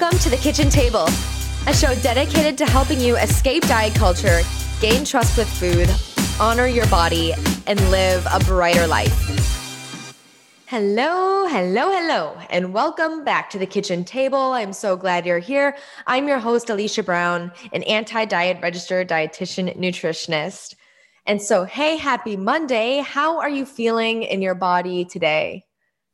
Welcome to the kitchen table, a show dedicated to helping you escape diet culture, gain trust with food, honor your body, and live a brighter life. Hello, hello, hello, and welcome back to the kitchen table. I'm so glad you're here. I'm your host, Alicia Brown, an anti diet registered dietitian nutritionist. And so, hey, happy Monday. How are you feeling in your body today?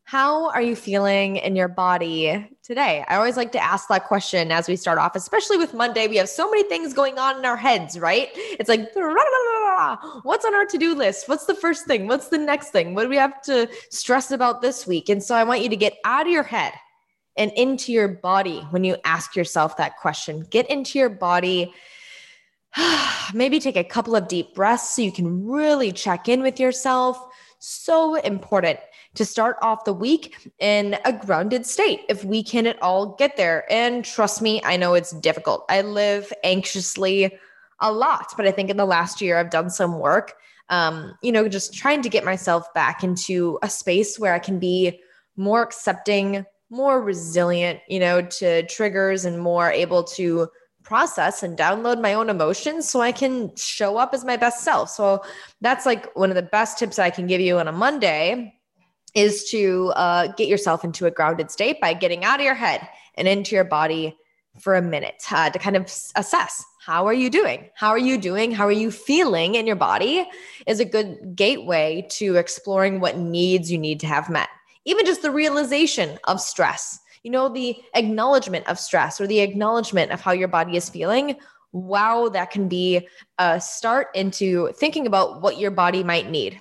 How are you feeling in your body today? I always like to ask that question as we start off, especially with Monday. We have so many things going on in our heads, right? It's like, what's on our to do list? What's the first thing? What's the next thing? What do we have to stress about this week? And so I want you to get out of your head and into your body when you ask yourself that question. Get into your body. Maybe take a couple of deep breaths so you can really check in with yourself. So important to start off the week in a grounded state if we can at all get there. And trust me, I know it's difficult. I live anxiously a lot, but I think in the last year I've done some work, um, you know, just trying to get myself back into a space where I can be more accepting, more resilient, you know, to triggers and more able to process and download my own emotions so I can show up as my best self. So that's like one of the best tips I can give you on a Monday is to uh, get yourself into a grounded state by getting out of your head and into your body for a minute uh, to kind of assess how are you doing? How are you doing? How are you feeling in your body is a good gateway to exploring what needs you need to have met. Even just the realization of stress you know the acknowledgement of stress or the acknowledgement of how your body is feeling. Wow that can be a start into thinking about what your body might need.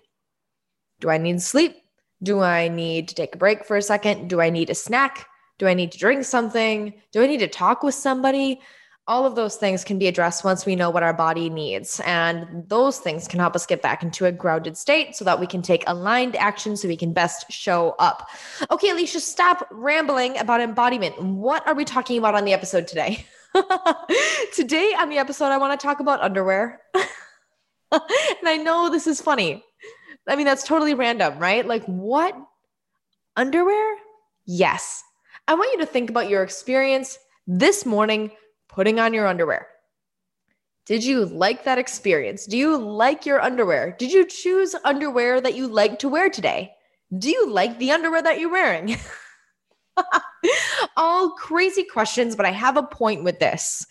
Do i need sleep do I need to take a break for a second? Do I need a snack? Do I need to drink something? Do I need to talk with somebody? All of those things can be addressed once we know what our body needs. And those things can help us get back into a grounded state so that we can take aligned action so we can best show up. Okay, Alicia, stop rambling about embodiment. What are we talking about on the episode today? today on the episode, I want to talk about underwear. and I know this is funny I mean, that's totally random, right? Like, what? Underwear? Yes. I want you to think about your experience this morning putting on your underwear. Did you like that experience? Do you like your underwear? Did you choose underwear that you like to wear today? Do you like the underwear that you're wearing? All crazy questions, but I have a point with this.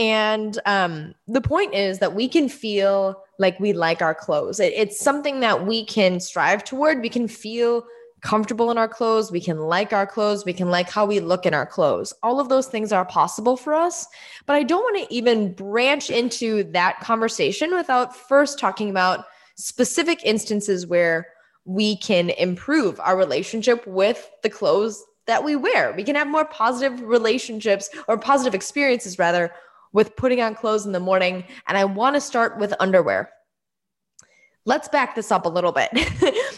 And um, the point is that we can feel like we like our clothes. It, it's something that we can strive toward. We can feel comfortable in our clothes. We can like our clothes. We can like how we look in our clothes. All of those things are possible for us. But I don't want to even branch into that conversation without first talking about specific instances where we can improve our relationship with the clothes that we wear. We can have more positive relationships or positive experiences, rather, with putting on clothes in the morning. And I want to start with underwear. Let's back this up a little bit.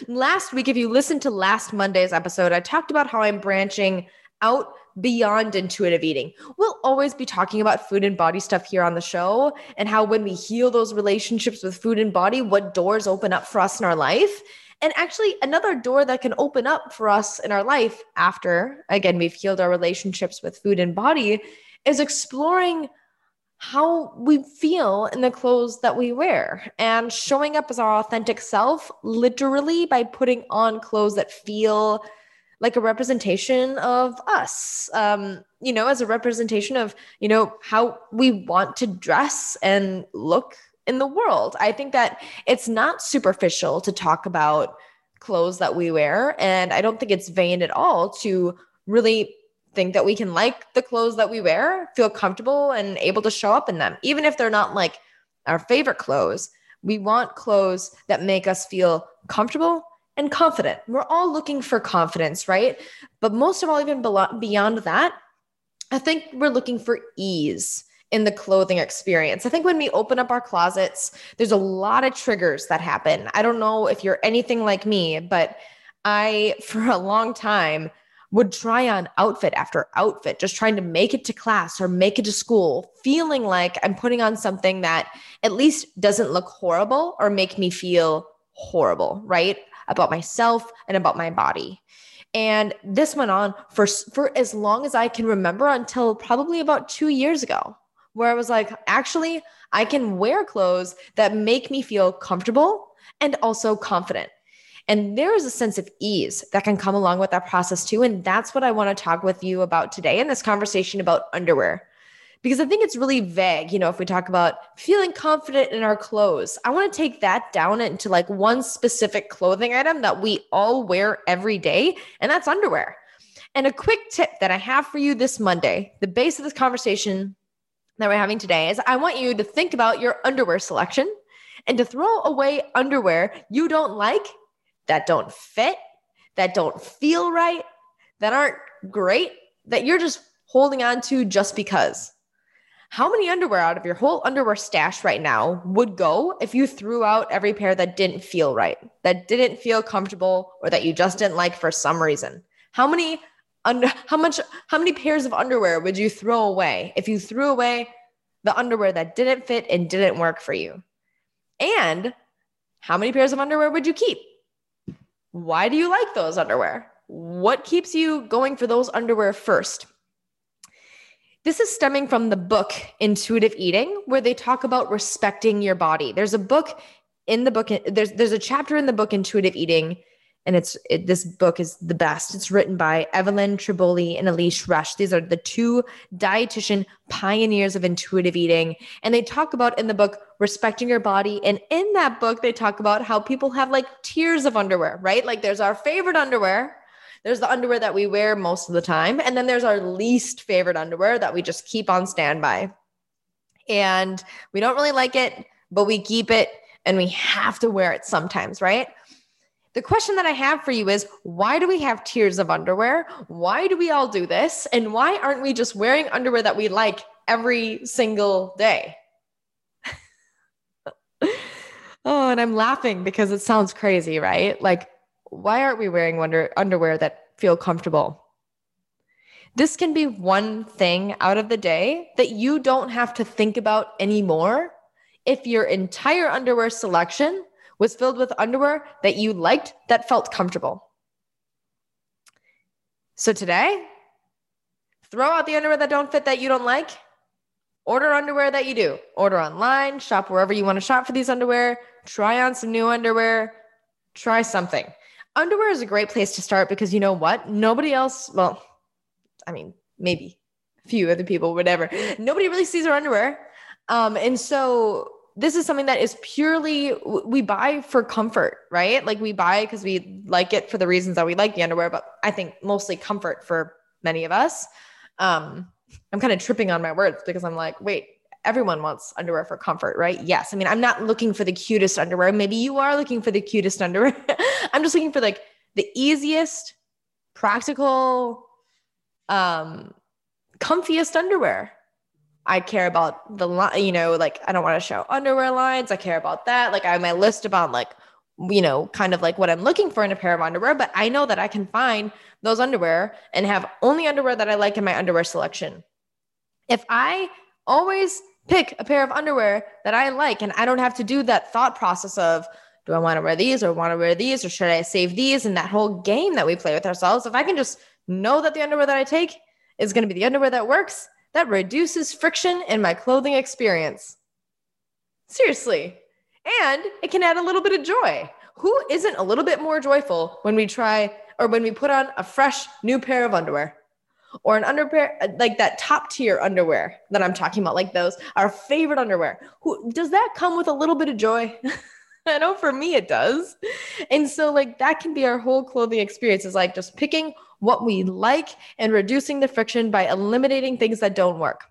last week, if you listened to last Monday's episode, I talked about how I'm branching out beyond intuitive eating. We'll always be talking about food and body stuff here on the show and how when we heal those relationships with food and body, what doors open up for us in our life. And actually, another door that can open up for us in our life after, again, we've healed our relationships with food and body is exploring how we feel in the clothes that we wear and showing up as our authentic self, literally by putting on clothes that feel like a representation of us, um, you know, as a representation of, you know, how we want to dress and look in the world. I think that it's not superficial to talk about clothes that we wear. And I don't think it's vain at all to really think that we can like the clothes that we wear, feel comfortable and able to show up in them, even if they're not like our favorite clothes. We want clothes that make us feel comfortable and confident. We're all looking for confidence, right? But most of all, even beyond that, I think we're looking for ease in the clothing experience. I think when we open up our closets, there's a lot of triggers that happen. I don't know if you're anything like me, but I, for a long time, would try on outfit after outfit, just trying to make it to class or make it to school, feeling like I'm putting on something that at least doesn't look horrible or make me feel horrible, right? About myself and about my body. And this went on for, for as long as I can remember until probably about two years ago, where I was like, actually, I can wear clothes that make me feel comfortable and also confident. And there is a sense of ease that can come along with that process too. And that's what I want to talk with you about today in this conversation about underwear. Because I think it's really vague. You know, if we talk about feeling confident in our clothes, I want to take that down into like one specific clothing item that we all wear every day, and that's underwear. And a quick tip that I have for you this Monday, the base of this conversation that we're having today is I want you to think about your underwear selection and to throw away underwear you don't like that don't fit, that don't feel right, that aren't great, that you're just holding on to just because. How many underwear out of your whole underwear stash right now would go if you threw out every pair that didn't feel right, that didn't feel comfortable, or that you just didn't like for some reason? How many how much how many pairs of underwear would you throw away if you threw away the underwear that didn't fit and didn't work for you? And how many pairs of underwear would you keep? Why do you like those underwear? What keeps you going for those underwear first? This is stemming from the book Intuitive Eating, where they talk about respecting your body. There's a book in the book, there's, there's a chapter in the book Intuitive Eating and it's it, this book is the best. It's written by Evelyn Tribole and Elyse Resch. These are the two dietitian pioneers of intuitive eating, and they talk about in the book respecting your body. And in that book, they talk about how people have like tiers of underwear, right? Like there's our favorite underwear. There's the underwear that we wear most of the time, and then there's our least favorite underwear that we just keep on standby. And we don't really like it, but we keep it and we have to wear it sometimes, right? The question that I have for you is why do we have tiers of underwear? Why do we all do this? And why aren't we just wearing underwear that we like every single day? oh, and I'm laughing because it sounds crazy, right? Like, why aren't we wearing under- underwear that feel comfortable? This can be one thing out of the day that you don't have to think about anymore if your entire underwear selection was filled with underwear that you liked that felt comfortable. So today, throw out the underwear that don't fit that you don't like. Order underwear that you do. Order online, shop wherever you want to shop for these underwear, try on some new underwear, try something. Underwear is a great place to start because you know what? Nobody else, well, I mean, maybe a few other people, whatever. Nobody really sees our underwear. Um, and so this is something that is purely we buy for comfort, right? Like we buy because we like it for the reasons that we like the underwear, but I think mostly comfort for many of us. Um, I'm kind of tripping on my words because I'm like, wait, everyone wants underwear for comfort, right? Yes. I mean, I'm not looking for the cutest underwear. Maybe you are looking for the cutest underwear. I'm just looking for like the easiest, practical, um, comfiest underwear I care about the line, you know, like I don't want to show underwear lines. I care about that. Like I have my list about like, you know, kind of like what I'm looking for in a pair of underwear, but I know that I can find those underwear and have only underwear that I like in my underwear selection. If I always pick a pair of underwear that I like and I don't have to do that thought process of, do I want to wear these or want to wear these or should I save these? And that whole game that we play with ourselves, if I can just know that the underwear that I take is going to be the underwear that works, that reduces friction in my clothing experience. Seriously. And it can add a little bit of joy. Who isn't a little bit more joyful when we try or when we put on a fresh new pair of underwear? Or an underwear like that top tier underwear that I'm talking about, like those, our favorite underwear. Who does that come with a little bit of joy? I know for me it does. And so, like, that can be our whole clothing experience is like just picking what we like and reducing the friction by eliminating things that don't work.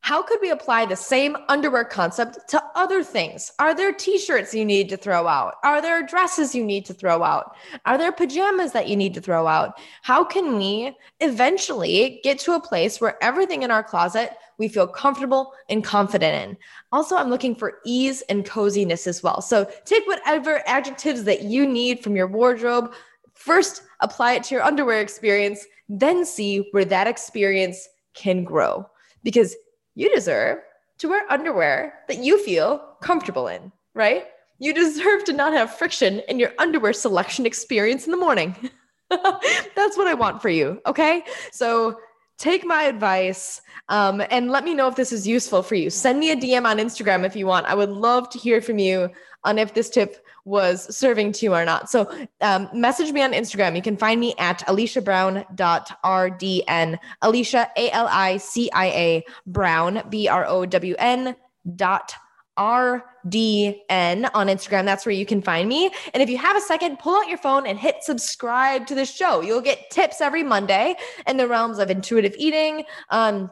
How could we apply the same underwear concept to other things? Are there t shirts you need to throw out? Are there dresses you need to throw out? Are there pajamas that you need to throw out? How can we eventually get to a place where everything in our closet we feel comfortable and confident in? Also, I'm looking for ease and coziness as well. So take whatever adjectives that you need from your wardrobe, First, apply it to your underwear experience, then see where that experience can grow because you deserve to wear underwear that you feel comfortable in, right? You deserve to not have friction in your underwear selection experience in the morning. That's what I want for you. Okay. So take my advice um, and let me know if this is useful for you. Send me a DM on Instagram if you want. I would love to hear from you on if this tip was serving to you or not. So um, message me on Instagram. You can find me at aliciabrown.rdn. Alicia, A L I C I A, Brown, B R O W N dot RDN on Instagram. That's where you can find me. And if you have a second, pull out your phone and hit subscribe to the show. You'll get tips every Monday in the realms of intuitive eating, um,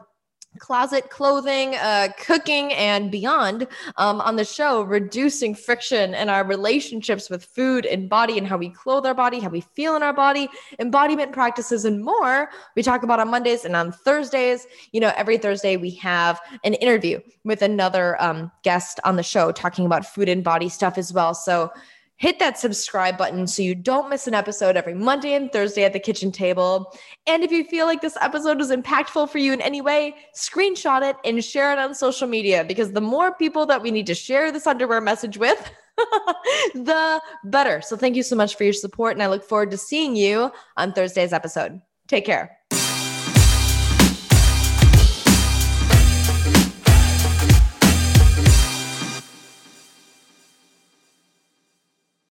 closet clothing, uh, cooking, and beyond um, on the show, reducing friction in our relationships with food and body and how we clothe our body, how we feel in our body, embodiment practices, and more. We talk about on Mondays and on Thursdays. You know, every Thursday we have an interview with another um, guest on the show talking about food and body stuff as well. So, hit that subscribe button so you don't miss an episode every Monday and Thursday at the kitchen table. And if you feel like this episode was impactful for you in any way, screenshot it and share it on social media because the more people that we need to share this underwear message with, the better. So thank you so much for your support. And I look forward to seeing you on Thursday's episode. Take care.